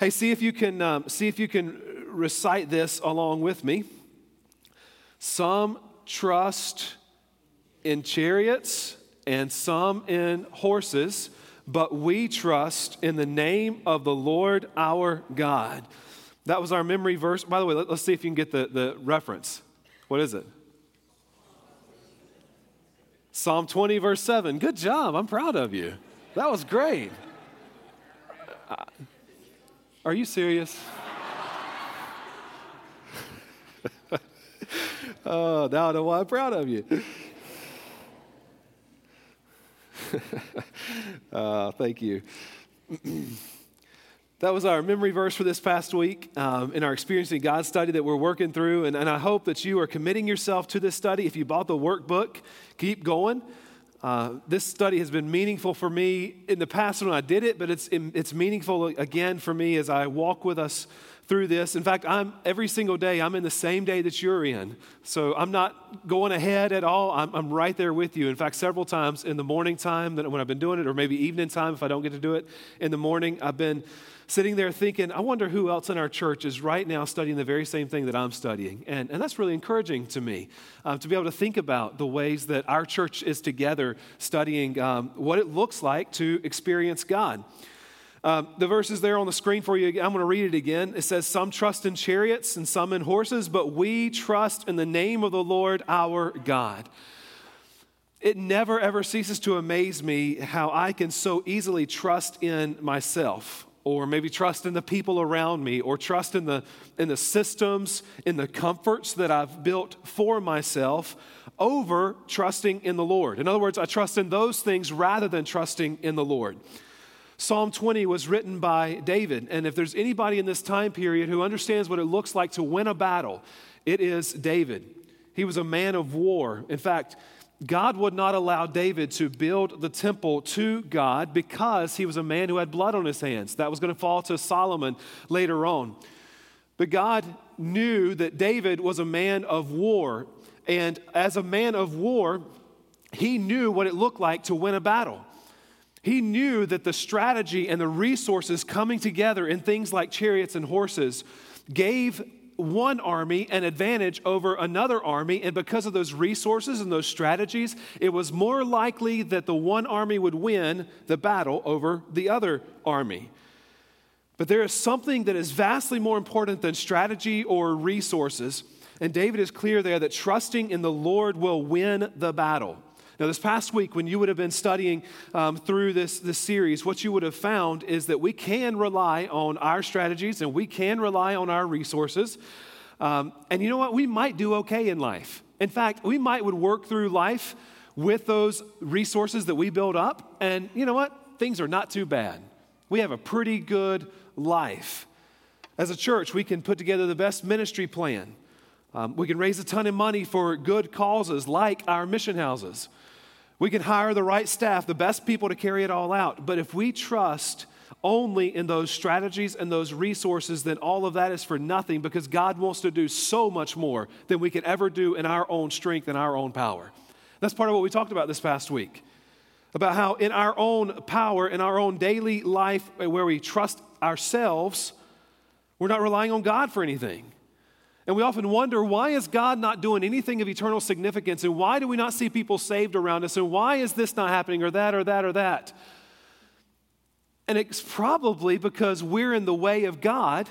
Hey, see if you can um, see if you can recite this along with me. Some trust in chariots and some in horses, but we trust in the name of the Lord our God. That was our memory verse. By the way, let, us see if you can get the, the reference. What is it? Psalm 20, verse 7. Good job. I'm proud of you. That was great. Are you serious? oh, now I know why I'm proud of you. uh, thank you. that was our memory verse for this past week um, in our Experiencing God study that we're working through. And, and I hope that you are committing yourself to this study. If you bought the workbook, keep going. Uh, this study has been meaningful for me. In the past when I did it, but it's, it's meaningful again for me as I walk with us through this. In fact, I'm every single day, I'm in the same day that you're in. So I'm not going ahead at all. I'm, I'm right there with you. In fact, several times in the morning time that when I've been doing it, or maybe evening time if I don't get to do it in the morning, I've been sitting there thinking, I wonder who else in our church is right now studying the very same thing that I'm studying. And, and that's really encouraging to me um, to be able to think about the ways that our church is together studying um, what it looks like to experience God. Um, the verse is there on the screen for you. I'm going to read it again. It says, Some trust in chariots and some in horses, but we trust in the name of the Lord our God. It never ever ceases to amaze me how I can so easily trust in myself, or maybe trust in the people around me, or trust in the, in the systems, in the comforts that I've built for myself, over trusting in the Lord. In other words, I trust in those things rather than trusting in the Lord. Psalm 20 was written by David. And if there's anybody in this time period who understands what it looks like to win a battle, it is David. He was a man of war. In fact, God would not allow David to build the temple to God because he was a man who had blood on his hands. That was going to fall to Solomon later on. But God knew that David was a man of war. And as a man of war, he knew what it looked like to win a battle. He knew that the strategy and the resources coming together in things like chariots and horses gave one army an advantage over another army. And because of those resources and those strategies, it was more likely that the one army would win the battle over the other army. But there is something that is vastly more important than strategy or resources. And David is clear there that trusting in the Lord will win the battle. Now, this past week, when you would have been studying um, through this, this series, what you would have found is that we can rely on our strategies and we can rely on our resources. Um, and you know what? We might do okay in life. In fact, we might would work through life with those resources that we build up. And you know what? Things are not too bad. We have a pretty good life. As a church, we can put together the best ministry plan. Um, we can raise a ton of money for good causes like our mission houses. We can hire the right staff, the best people to carry it all out. But if we trust only in those strategies and those resources, then all of that is for nothing because God wants to do so much more than we could ever do in our own strength and our own power. That's part of what we talked about this past week about how in our own power, in our own daily life, where we trust ourselves, we're not relying on God for anything. And we often wonder why is God not doing anything of eternal significance? And why do we not see people saved around us? And why is this not happening or that or that or that? And it's probably because we're in the way of God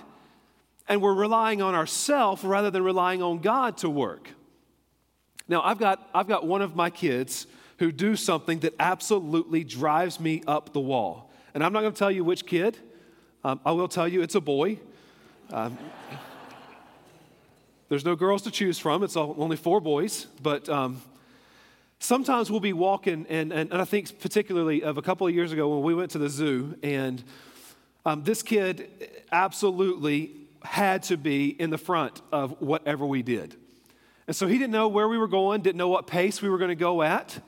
and we're relying on ourselves rather than relying on God to work. Now, I've got, I've got one of my kids who do something that absolutely drives me up the wall. And I'm not going to tell you which kid. Um, I will tell you it's a boy. Um, there's no girls to choose from, it's only four boys. But um, sometimes we'll be walking, and, and, and, I think particularly of a couple of years ago when we went to the zoo, and um, this kid absolutely had to be in the front of whatever we did. And so he didn't know where we were going, didn't know what pace we were going to go at,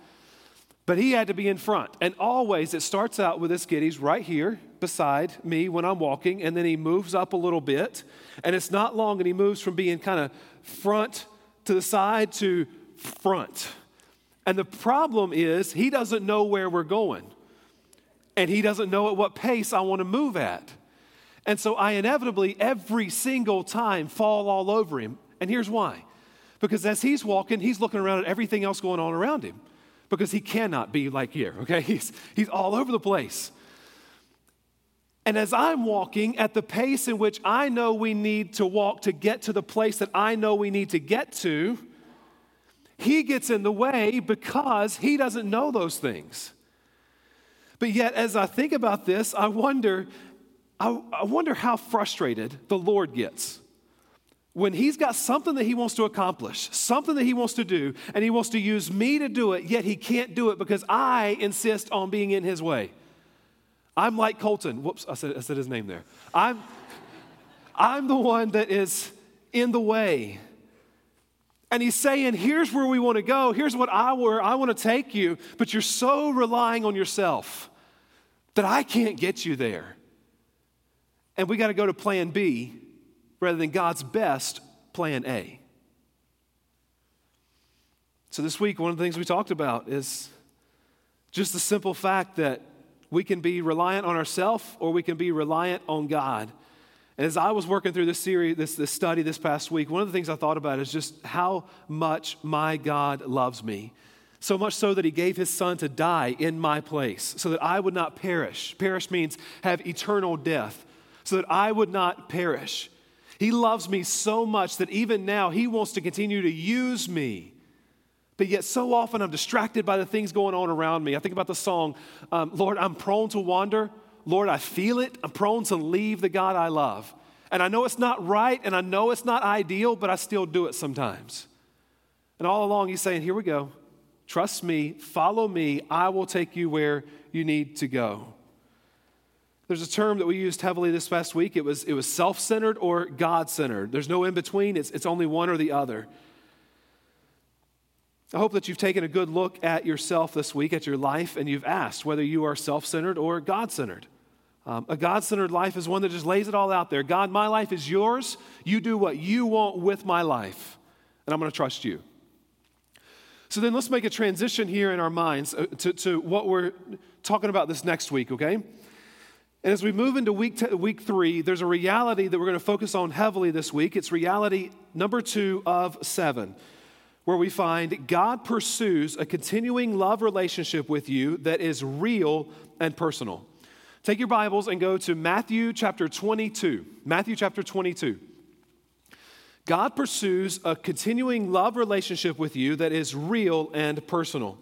but he had to be in front. And always it starts out with this kid, he's right here beside me when I'm walking, and then he moves up a little bit. And it's not long, and he moves from being kind of front to the side to front. And the problem is, he doesn't know where we're going, and he doesn't know at what pace I want to move at. And so I inevitably, every single time, fall all over him. And here's why because as he's walking, he's looking around at everything else going on around him because he cannot be like here, okay? He's, he's all over the place. And as I'm walking at the pace in which I know we need to walk to get to the place that I know we need to get to, he gets in the way because he doesn't know those things. But yet, as I think about this, I wonder, I, I wonder how frustrated the Lord gets when he's got something that he wants to accomplish, something that he wants to do, and he wants to use me to do it, yet he can't do it because I insist on being in his way. I'm like Colton. Whoops, I said, I said his name there. I'm, I'm the one that is in the way. And he's saying, here's where we want to go. Here's what I where I want to take you, but you're so relying on yourself that I can't get you there. And we got to go to plan B rather than God's best plan A. So, this week, one of the things we talked about is just the simple fact that we can be reliant on ourselves or we can be reliant on God. And as I was working through this series, this, this study this past week, one of the things I thought about is just how much my God loves me. So much so that he gave his son to die in my place so that I would not perish. Perish means have eternal death, so that I would not perish. He loves me so much that even now He wants to continue to use me. But yet, so often I'm distracted by the things going on around me. I think about the song, um, Lord, I'm prone to wander. Lord, I feel it. I'm prone to leave the God I love. And I know it's not right and I know it's not ideal, but I still do it sometimes. And all along, He's saying, Here we go. Trust me, follow me. I will take you where you need to go. There's a term that we used heavily this past week. It was, it was self centered or God centered. There's no in between, it's, it's only one or the other. I hope that you've taken a good look at yourself this week, at your life, and you've asked whether you are self centered or God centered. Um, a God centered life is one that just lays it all out there. God, my life is yours. You do what you want with my life, and I'm going to trust you. So then let's make a transition here in our minds uh, to, to what we're talking about this next week, okay? And as we move into week, t- week three, there's a reality that we're going to focus on heavily this week. It's reality number two of seven, where we find God pursues a continuing love relationship with you that is real and personal. Take your Bibles and go to Matthew chapter 22. Matthew chapter 22. God pursues a continuing love relationship with you that is real and personal.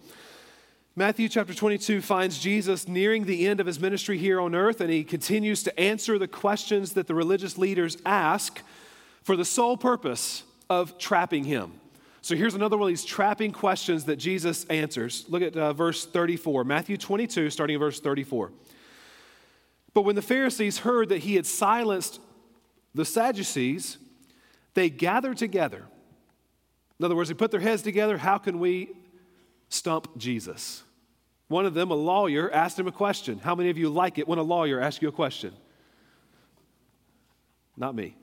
Matthew chapter 22 finds Jesus nearing the end of his ministry here on earth, and he continues to answer the questions that the religious leaders ask for the sole purpose of trapping him. So here's another one of these trapping questions that Jesus answers. Look at uh, verse 34, Matthew 22, starting at verse 34. But when the Pharisees heard that he had silenced the Sadducees, they gathered together. In other words, they put their heads together. How can we stump Jesus. One of them, a lawyer, asked him a question. How many of you like it when a lawyer asks you a question? Not me.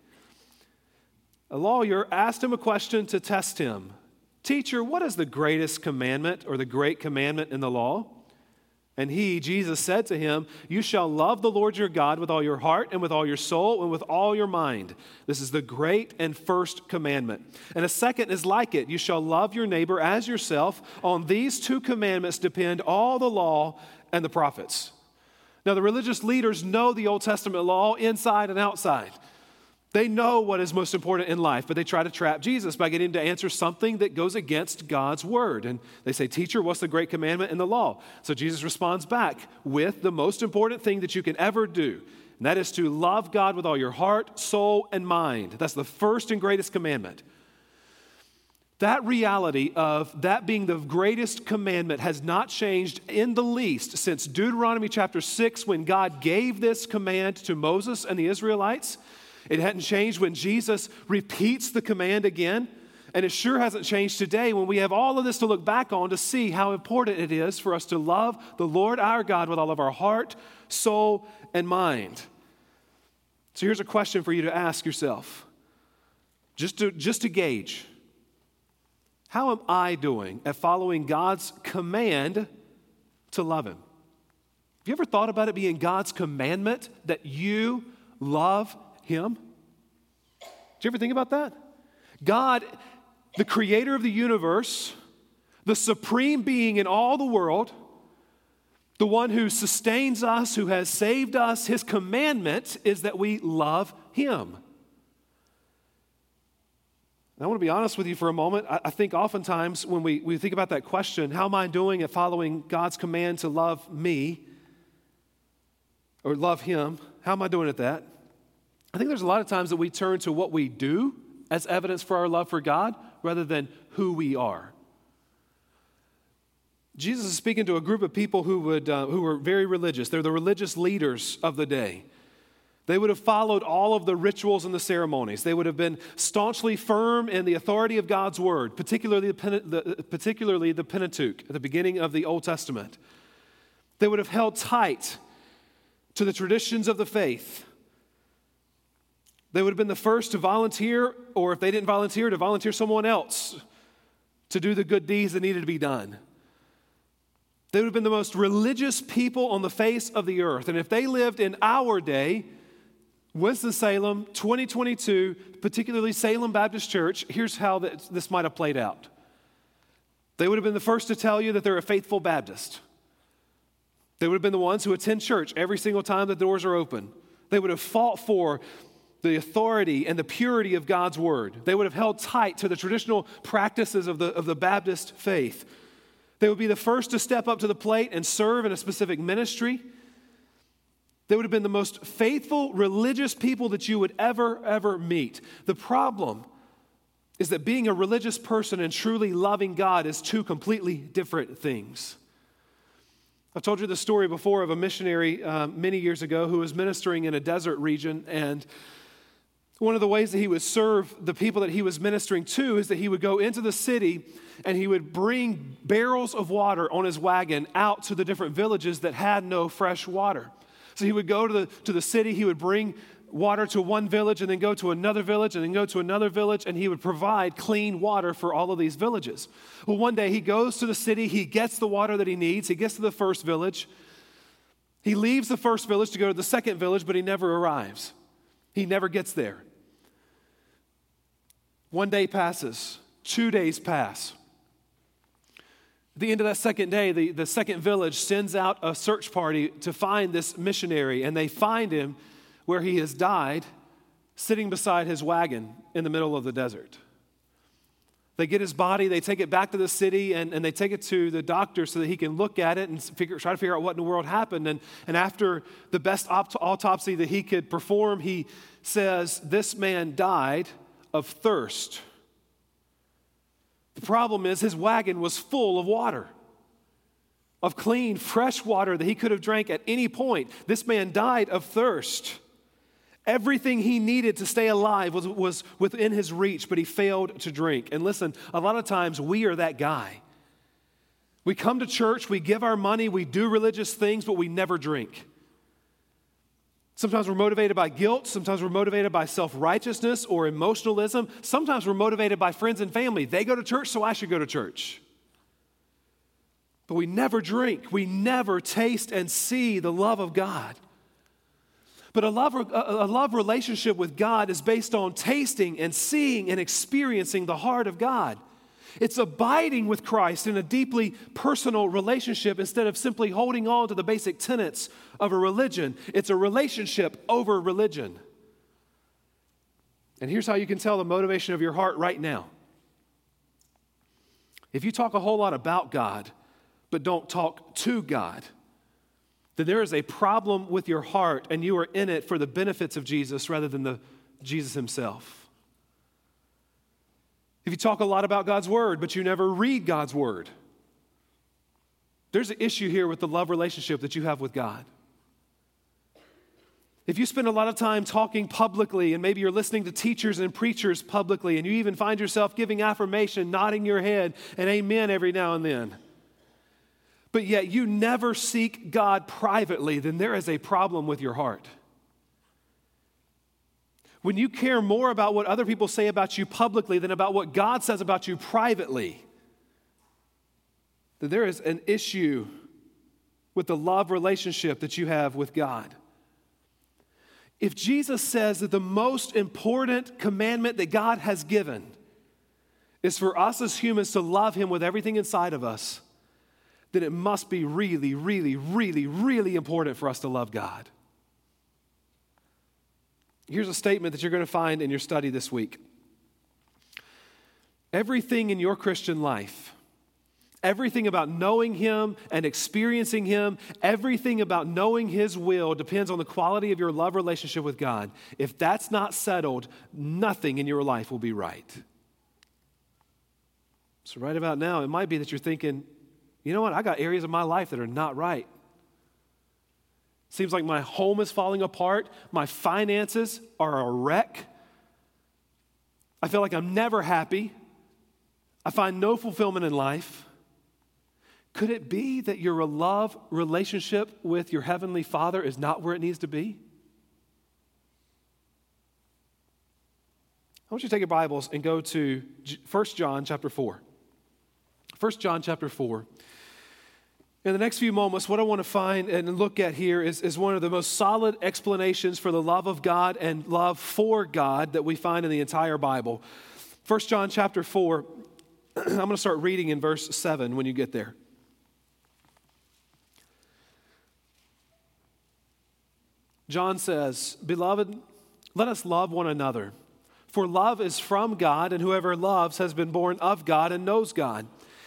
A lawyer asked him a question to test him Teacher, what is the greatest commandment or the great commandment in the law? And he, Jesus, said to him, You shall love the Lord your God with all your heart and with all your soul and with all your mind. This is the great and first commandment. And a second is like it You shall love your neighbor as yourself. On these two commandments depend all the law and the prophets. Now, the religious leaders know the Old Testament law inside and outside. They know what is most important in life, but they try to trap Jesus by getting him to answer something that goes against God's word. And they say, Teacher, what's the great commandment in the law? So Jesus responds back with the most important thing that you can ever do, and that is to love God with all your heart, soul, and mind. That's the first and greatest commandment. That reality of that being the greatest commandment has not changed in the least since Deuteronomy chapter 6, when God gave this command to Moses and the Israelites. It hadn't changed when Jesus repeats the command again. And it sure hasn't changed today when we have all of this to look back on to see how important it is for us to love the Lord our God with all of our heart, soul, and mind. So here's a question for you to ask yourself, just to, just to gauge. How am I doing at following God's command to love Him? Have you ever thought about it being God's commandment that you love Him? Did you ever think about that? God, the creator of the universe, the supreme being in all the world, the one who sustains us, who has saved us, his commandment is that we love him. And I want to be honest with you for a moment. I, I think oftentimes when we, we think about that question, how am I doing at following God's command to love me or love him? How am I doing at that? I think there's a lot of times that we turn to what we do as evidence for our love for God rather than who we are. Jesus is speaking to a group of people who, would, uh, who were very religious. They're the religious leaders of the day. They would have followed all of the rituals and the ceremonies. They would have been staunchly firm in the authority of God's word, particularly the, particularly the Pentateuch at the beginning of the Old Testament. They would have held tight to the traditions of the faith. They would have been the first to volunteer, or if they didn't volunteer, to volunteer someone else to do the good deeds that needed to be done. They would have been the most religious people on the face of the earth. And if they lived in our day, Winston-Salem, 2022, particularly Salem Baptist Church, here's how this might have played out. They would have been the first to tell you that they're a faithful Baptist. They would have been the ones who attend church every single time the doors are open. They would have fought for the authority and the purity of God's word. They would have held tight to the traditional practices of the, of the Baptist faith. They would be the first to step up to the plate and serve in a specific ministry. They would have been the most faithful religious people that you would ever, ever meet. The problem is that being a religious person and truly loving God is two completely different things. I've told you the story before of a missionary uh, many years ago who was ministering in a desert region and one of the ways that he would serve the people that he was ministering to is that he would go into the city and he would bring barrels of water on his wagon out to the different villages that had no fresh water. So he would go to the, to the city, he would bring water to one village and then go to another village and then go to another village and he would provide clean water for all of these villages. Well, one day he goes to the city, he gets the water that he needs, he gets to the first village. He leaves the first village to go to the second village, but he never arrives. He never gets there. One day passes, two days pass. At the end of that second day, the, the second village sends out a search party to find this missionary, and they find him where he has died, sitting beside his wagon in the middle of the desert. They get his body, they take it back to the city, and, and they take it to the doctor so that he can look at it and figure, try to figure out what in the world happened. And, and after the best autopsy that he could perform, he says, This man died of thirst. The problem is his wagon was full of water, of clean, fresh water that he could have drank at any point. This man died of thirst. Everything he needed to stay alive was, was within his reach, but he failed to drink. And listen, a lot of times we are that guy. We come to church, we give our money, we do religious things, but we never drink. Sometimes we're motivated by guilt. Sometimes we're motivated by self righteousness or emotionalism. Sometimes we're motivated by friends and family. They go to church, so I should go to church. But we never drink, we never taste and see the love of God. But a love, a love relationship with God is based on tasting and seeing and experiencing the heart of God. It's abiding with Christ in a deeply personal relationship instead of simply holding on to the basic tenets of a religion. It's a relationship over religion. And here's how you can tell the motivation of your heart right now. If you talk a whole lot about God, but don't talk to God, then there is a problem with your heart and you are in it for the benefits of Jesus rather than the Jesus himself. If you talk a lot about God's word, but you never read God's word, there's an issue here with the love relationship that you have with God. If you spend a lot of time talking publicly, and maybe you're listening to teachers and preachers publicly, and you even find yourself giving affirmation, nodding your head, and amen every now and then, but yet you never seek God privately, then there is a problem with your heart. When you care more about what other people say about you publicly than about what God says about you privately, then there is an issue with the love relationship that you have with God. If Jesus says that the most important commandment that God has given is for us as humans to love Him with everything inside of us, then it must be really, really, really, really important for us to love God. Here's a statement that you're going to find in your study this week. Everything in your Christian life, everything about knowing Him and experiencing Him, everything about knowing His will depends on the quality of your love relationship with God. If that's not settled, nothing in your life will be right. So, right about now, it might be that you're thinking, you know what? I got areas of my life that are not right. Seems like my home is falling apart, my finances are a wreck. I feel like I'm never happy. I find no fulfillment in life. Could it be that your love relationship with your Heavenly Father is not where it needs to be? I want you to take your Bibles and go to 1 John chapter 4. 1 John chapter 4. In the next few moments, what I want to find and look at here is, is one of the most solid explanations for the love of God and love for God that we find in the entire Bible. 1 John chapter 4, I'm going to start reading in verse 7 when you get there. John says, Beloved, let us love one another. For love is from God, and whoever loves has been born of God and knows God.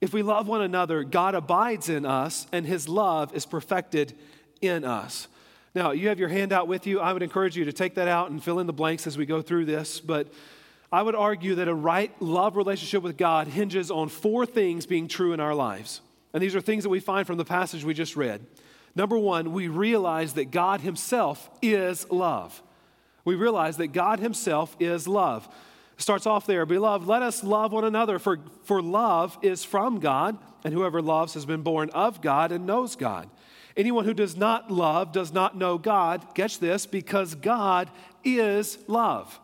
If we love one another, God abides in us, and his love is perfected in us. Now, you have your handout with you. I would encourage you to take that out and fill in the blanks as we go through this. But I would argue that a right love relationship with God hinges on four things being true in our lives. And these are things that we find from the passage we just read. Number one, we realize that God Himself is love. We realize that God Himself is love starts off there Beloved, let us love one another, for, for love is from God, and whoever loves has been born of God and knows God. Anyone who does not love does not know God. Catch this, because God is love.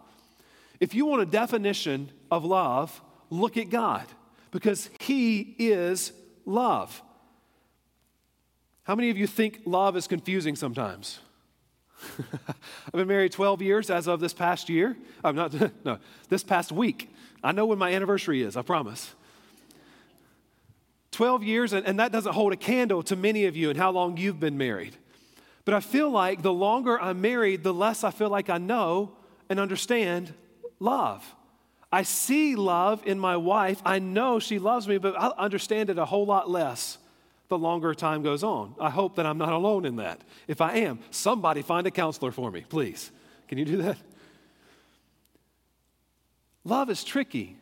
If you want a definition of love, look at God, because He is love. How many of you think love is confusing sometimes? I've been married 12 years as of this past year. I'm not, no, this past week. I know when my anniversary is, I promise. 12 years, and, and that doesn't hold a candle to many of you and how long you've been married. But I feel like the longer I'm married, the less I feel like I know and understand love. I see love in my wife. I know she loves me, but I understand it a whole lot less the longer time goes on. I hope that I'm not alone in that. If I am, somebody find a counselor for me, please. Can you do that? Love is tricky.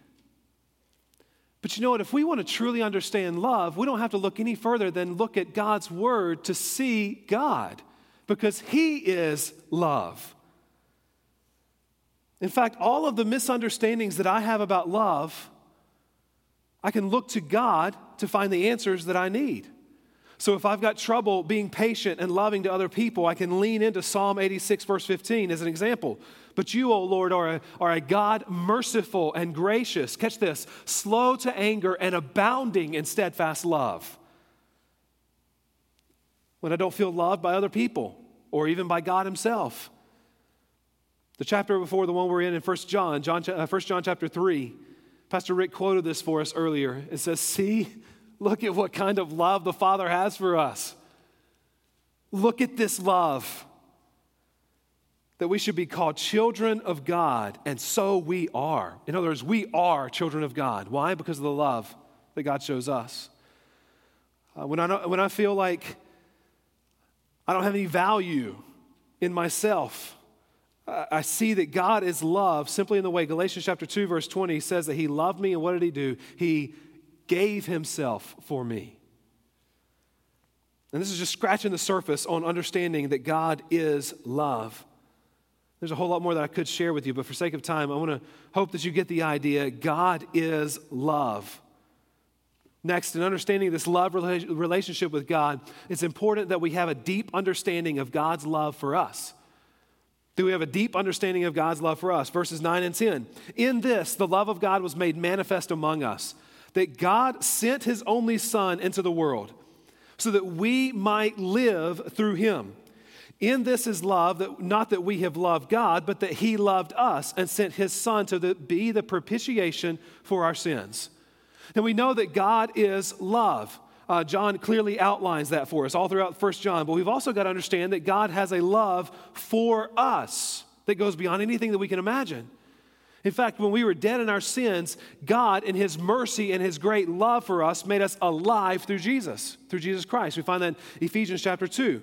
But you know what? If we want to truly understand love, we don't have to look any further than look at God's word to see God because He is love. In fact, all of the misunderstandings that I have about love, I can look to God to find the answers that I need. So if I've got trouble being patient and loving to other people, I can lean into Psalm 86, verse 15 as an example. But you, O Lord, are a, are a God merciful and gracious. Catch this slow to anger and abounding in steadfast love. When I don't feel loved by other people or even by God Himself. The chapter before the one we're in in 1 John, John 1 uh, John chapter 3, Pastor Rick quoted this for us earlier. It says, See, Look at what kind of love the Father has for us. Look at this love that we should be called children of God, and so we are. In other words, we are children of God. Why? Because of the love that God shows us. Uh, when, I, when I feel like I don't have any value in myself, I see that God is love simply in the way Galatians chapter 2, verse 20 says that He loved me, and what did He do? He gave himself for me. And this is just scratching the surface on understanding that God is love. There's a whole lot more that I could share with you, but for sake of time, I want to hope that you get the idea God is love. Next, in understanding this love relationship with God, it's important that we have a deep understanding of God's love for us. Do we have a deep understanding of God's love for us? Verses 9 and 10. In this, the love of God was made manifest among us, that God sent his only Son into the world so that we might live through him. In this is love, that not that we have loved God, but that he loved us and sent his Son to the, be the propitiation for our sins. And we know that God is love. Uh, John clearly outlines that for us all throughout 1 John. But we've also got to understand that God has a love for us that goes beyond anything that we can imagine. In fact, when we were dead in our sins, God, in His mercy and His great love for us, made us alive through Jesus, through Jesus Christ. We find that in Ephesians chapter 2.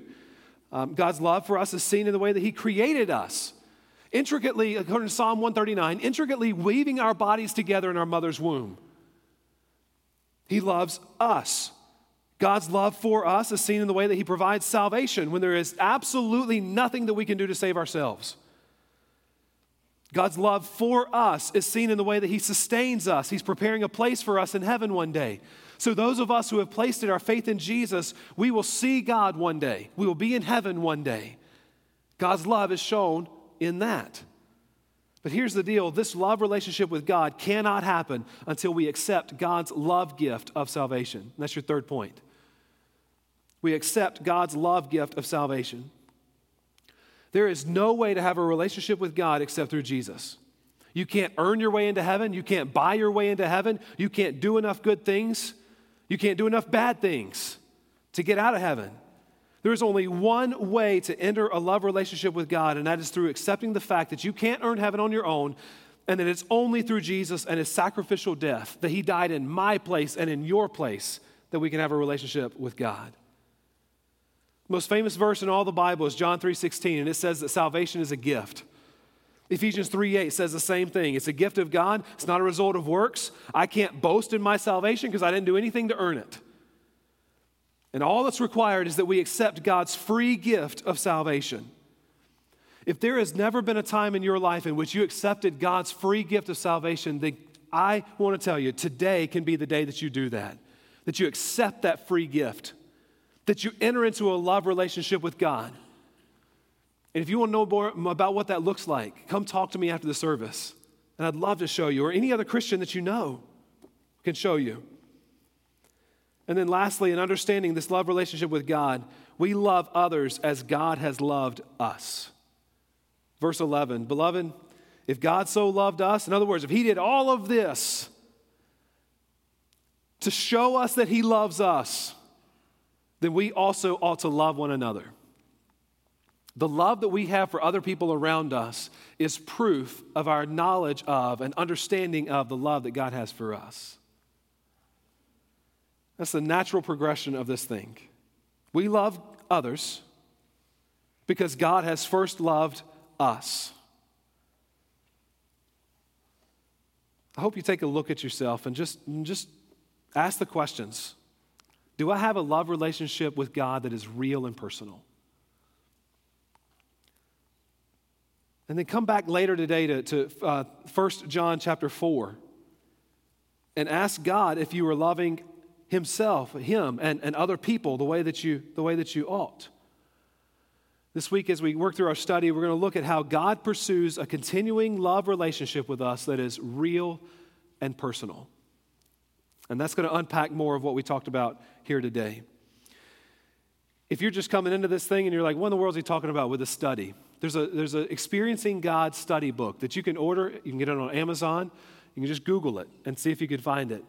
Um, God's love for us is seen in the way that He created us, intricately, according to Psalm 139, intricately weaving our bodies together in our mother's womb. He loves us. God's love for us is seen in the way that He provides salvation when there is absolutely nothing that we can do to save ourselves. God's love for us is seen in the way that He sustains us. He's preparing a place for us in heaven one day. So, those of us who have placed in our faith in Jesus, we will see God one day. We will be in heaven one day. God's love is shown in that. But here's the deal this love relationship with God cannot happen until we accept God's love gift of salvation. That's your third point. We accept God's love gift of salvation. There is no way to have a relationship with God except through Jesus. You can't earn your way into heaven. You can't buy your way into heaven. You can't do enough good things. You can't do enough bad things to get out of heaven. There is only one way to enter a love relationship with God, and that is through accepting the fact that you can't earn heaven on your own, and that it's only through Jesus and his sacrificial death, that he died in my place and in your place, that we can have a relationship with God. Most famous verse in all the Bible is John 3:16 and it says that salvation is a gift. Ephesians 3:8 says the same thing. It's a gift of God. It's not a result of works. I can't boast in my salvation because I didn't do anything to earn it. And all that's required is that we accept God's free gift of salvation. If there has never been a time in your life in which you accepted God's free gift of salvation, then I want to tell you today can be the day that you do that, that you accept that free gift that you enter into a love relationship with God. And if you want to know more about what that looks like, come talk to me after the service. And I'd love to show you, or any other Christian that you know can show you. And then, lastly, in understanding this love relationship with God, we love others as God has loved us. Verse 11 Beloved, if God so loved us, in other words, if He did all of this to show us that He loves us, then we also ought to love one another. The love that we have for other people around us is proof of our knowledge of and understanding of the love that God has for us. That's the natural progression of this thing. We love others because God has first loved us. I hope you take a look at yourself and just, just ask the questions do I have a love relationship with God that is real and personal? And then come back later today to, to uh, 1 John chapter 4 and ask God if you are loving Himself, Him, and, and other people the way, that you, the way that you ought. This week, as we work through our study, we're going to look at how God pursues a continuing love relationship with us that is real and personal. And that's going to unpack more of what we talked about here today. If you're just coming into this thing and you're like, what in the world is he talking about with a study? There's a there's an experiencing God study book that you can order. You can get it on Amazon. You can just Google it and see if you can find it.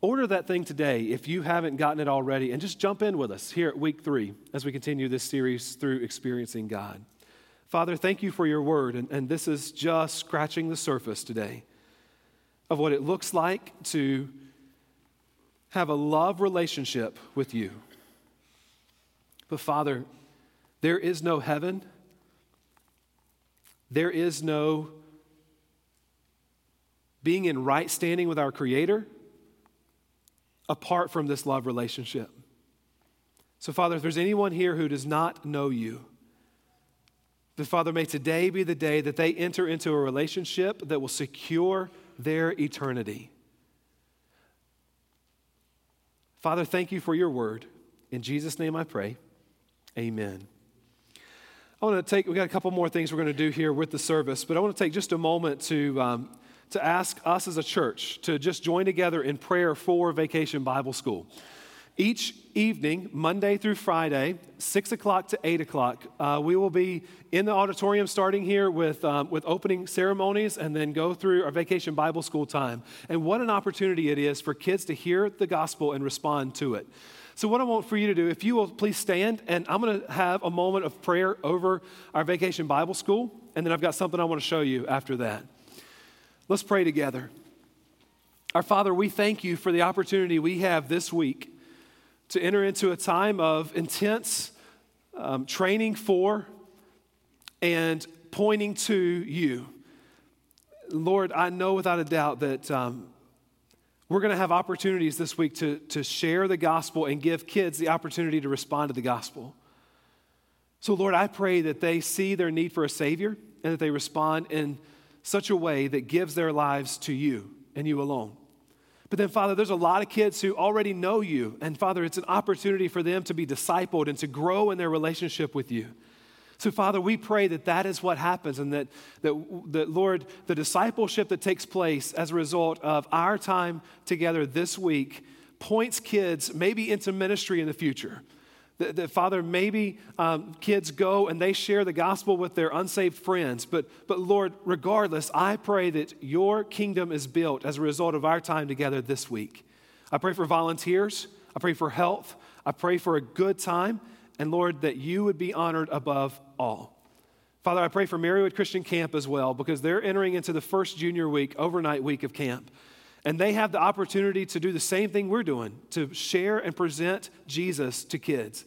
Order that thing today if you haven't gotten it already, and just jump in with us here at week three as we continue this series through experiencing God. Father, thank you for your word, and, and this is just scratching the surface today of what it looks like to have a love relationship with you. But Father, there is no heaven, there is no being in right standing with our Creator apart from this love relationship. So, Father, if there's anyone here who does not know you, But Father, may today be the day that they enter into a relationship that will secure their eternity. Father, thank you for your word. In Jesus' name I pray. Amen. I want to take, we got a couple more things we're going to do here with the service, but I want to take just a moment to, um, to ask us as a church to just join together in prayer for Vacation Bible School. Each evening, Monday through Friday, 6 o'clock to 8 o'clock, uh, we will be in the auditorium starting here with, um, with opening ceremonies and then go through our vacation Bible school time. And what an opportunity it is for kids to hear the gospel and respond to it. So, what I want for you to do, if you will please stand, and I'm going to have a moment of prayer over our vacation Bible school, and then I've got something I want to show you after that. Let's pray together. Our Father, we thank you for the opportunity we have this week to enter into a time of intense um, training for and pointing to you. Lord, I know without a doubt that um, we're going to have opportunities this week to, to share the gospel and give kids the opportunity to respond to the gospel. So, Lord, I pray that they see their need for a Savior and that they respond in such a way that gives their lives to you and you alone. But then, Father, there's a lot of kids who already know you. And Father, it's an opportunity for them to be discipled and to grow in their relationship with you. So, Father, we pray that that is what happens and that, that, that, Lord, the discipleship that takes place as a result of our time together this week points kids maybe into ministry in the future. That, that Father, maybe um, kids go and they share the gospel with their unsaved friends. But, but Lord, regardless, I pray that your kingdom is built as a result of our time together this week. I pray for volunteers. I pray for health. I pray for a good time. And Lord, that you would be honored above all. Father, I pray for Marywood Christian Camp as well because they're entering into the first junior week, overnight week of camp. And they have the opportunity to do the same thing we're doing to share and present Jesus to kids.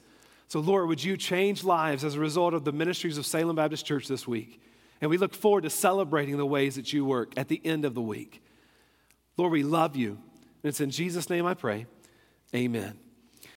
So, Lord, would you change lives as a result of the ministries of Salem Baptist Church this week? And we look forward to celebrating the ways that you work at the end of the week. Lord, we love you. And it's in Jesus' name I pray. Amen.